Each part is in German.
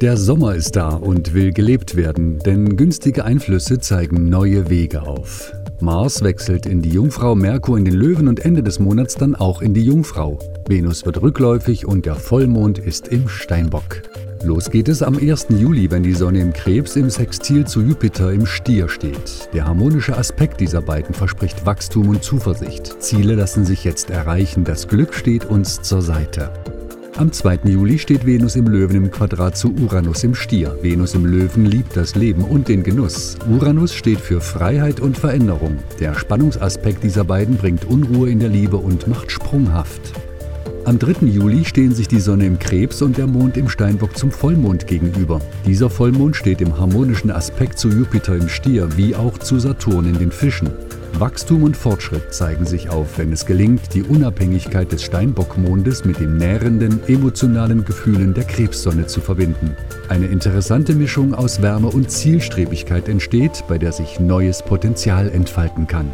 Der Sommer ist da und will gelebt werden, denn günstige Einflüsse zeigen neue Wege auf. Mars wechselt in die Jungfrau, Merkur in den Löwen und Ende des Monats dann auch in die Jungfrau. Venus wird rückläufig und der Vollmond ist im Steinbock. Los geht es am 1. Juli, wenn die Sonne im Krebs im Sextil zu Jupiter im Stier steht. Der harmonische Aspekt dieser beiden verspricht Wachstum und Zuversicht. Ziele lassen sich jetzt erreichen, das Glück steht uns zur Seite. Am 2. Juli steht Venus im Löwen im Quadrat zu Uranus im Stier. Venus im Löwen liebt das Leben und den Genuss. Uranus steht für Freiheit und Veränderung. Der Spannungsaspekt dieser beiden bringt Unruhe in der Liebe und macht sprunghaft. Am 3. Juli stehen sich die Sonne im Krebs und der Mond im Steinbock zum Vollmond gegenüber. Dieser Vollmond steht im harmonischen Aspekt zu Jupiter im Stier wie auch zu Saturn in den Fischen. Wachstum und Fortschritt zeigen sich auf, wenn es gelingt, die Unabhängigkeit des Steinbockmondes mit den nährenden, emotionalen Gefühlen der Krebssonne zu verbinden. Eine interessante Mischung aus Wärme und Zielstrebigkeit entsteht, bei der sich neues Potenzial entfalten kann.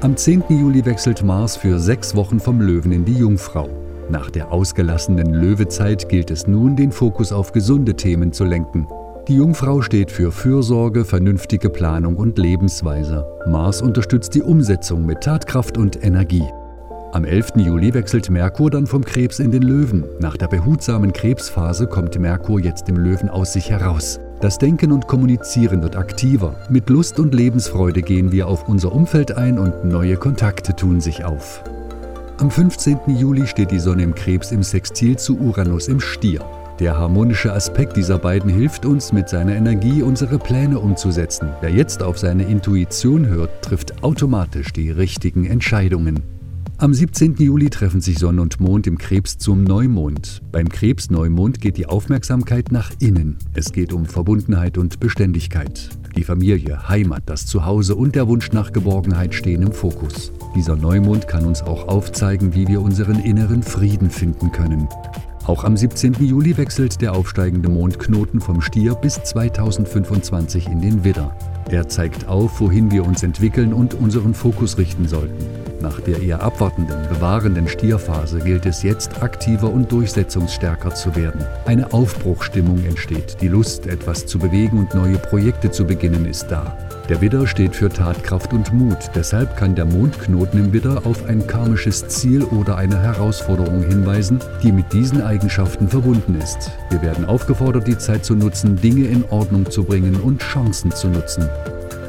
Am 10. Juli wechselt Mars für sechs Wochen vom Löwen in die Jungfrau. Nach der ausgelassenen Löwezeit gilt es nun, den Fokus auf gesunde Themen zu lenken. Die Jungfrau steht für Fürsorge, vernünftige Planung und Lebensweise. Mars unterstützt die Umsetzung mit Tatkraft und Energie. Am 11. Juli wechselt Merkur dann vom Krebs in den Löwen. Nach der behutsamen Krebsphase kommt Merkur jetzt im Löwen aus sich heraus. Das Denken und Kommunizieren wird aktiver. Mit Lust und Lebensfreude gehen wir auf unser Umfeld ein und neue Kontakte tun sich auf. Am 15. Juli steht die Sonne im Krebs im Sextil zu Uranus im Stier. Der harmonische Aspekt dieser beiden hilft uns, mit seiner Energie unsere Pläne umzusetzen. Wer jetzt auf seine Intuition hört, trifft automatisch die richtigen Entscheidungen. Am 17. Juli treffen sich Sonne und Mond im Krebs zum Neumond. Beim Krebsneumond geht die Aufmerksamkeit nach innen. Es geht um Verbundenheit und Beständigkeit. Die Familie, Heimat, das Zuhause und der Wunsch nach Geborgenheit stehen im Fokus. Dieser Neumond kann uns auch aufzeigen, wie wir unseren inneren Frieden finden können. Auch am 17. Juli wechselt der aufsteigende Mondknoten vom Stier bis 2025 in den Widder. Er zeigt auf, wohin wir uns entwickeln und unseren Fokus richten sollten. Nach der eher abwartenden, bewahrenden Stierphase gilt es jetzt aktiver und durchsetzungsstärker zu werden. Eine Aufbruchstimmung entsteht, die Lust, etwas zu bewegen und neue Projekte zu beginnen, ist da. Der Widder steht für Tatkraft und Mut, deshalb kann der Mondknoten im Widder auf ein karmisches Ziel oder eine Herausforderung hinweisen, die mit diesen Eigenschaften verbunden ist. Wir werden aufgefordert, die Zeit zu nutzen, Dinge in Ordnung zu bringen und Chancen zu nutzen.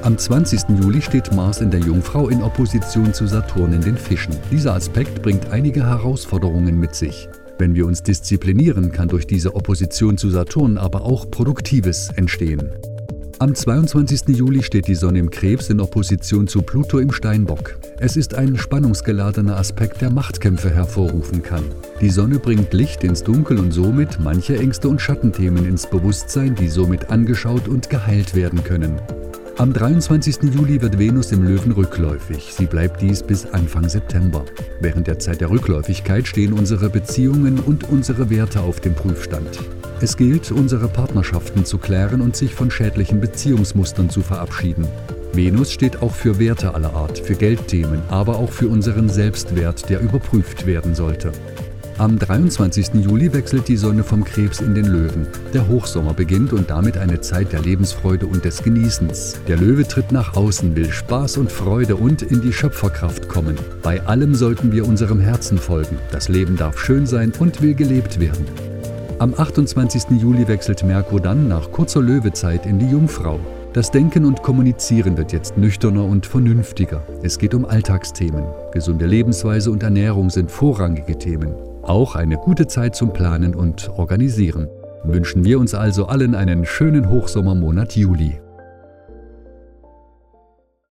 Am 20. Juli steht Mars in der Jungfrau in Opposition zu Saturn in den Fischen. Dieser Aspekt bringt einige Herausforderungen mit sich. Wenn wir uns disziplinieren, kann durch diese Opposition zu Saturn aber auch Produktives entstehen. Am 22. Juli steht die Sonne im Krebs in Opposition zu Pluto im Steinbock. Es ist ein spannungsgeladener Aspekt, der Machtkämpfe hervorrufen kann. Die Sonne bringt Licht ins Dunkel und somit manche Ängste und Schattenthemen ins Bewusstsein, die somit angeschaut und geheilt werden können. Am 23. Juli wird Venus im Löwen rückläufig. Sie bleibt dies bis Anfang September. Während der Zeit der Rückläufigkeit stehen unsere Beziehungen und unsere Werte auf dem Prüfstand. Es gilt, unsere Partnerschaften zu klären und sich von schädlichen Beziehungsmustern zu verabschieden. Venus steht auch für Werte aller Art, für Geldthemen, aber auch für unseren Selbstwert, der überprüft werden sollte. Am 23. Juli wechselt die Sonne vom Krebs in den Löwen. Der Hochsommer beginnt und damit eine Zeit der Lebensfreude und des Genießens. Der Löwe tritt nach außen, will Spaß und Freude und in die Schöpferkraft kommen. Bei allem sollten wir unserem Herzen folgen. Das Leben darf schön sein und will gelebt werden. Am 28. Juli wechselt Merkur dann nach kurzer Löwezeit in die Jungfrau. Das Denken und Kommunizieren wird jetzt nüchterner und vernünftiger. Es geht um Alltagsthemen. Gesunde Lebensweise und Ernährung sind vorrangige Themen. Auch eine gute Zeit zum Planen und Organisieren. Wünschen wir uns also allen einen schönen Hochsommermonat Juli.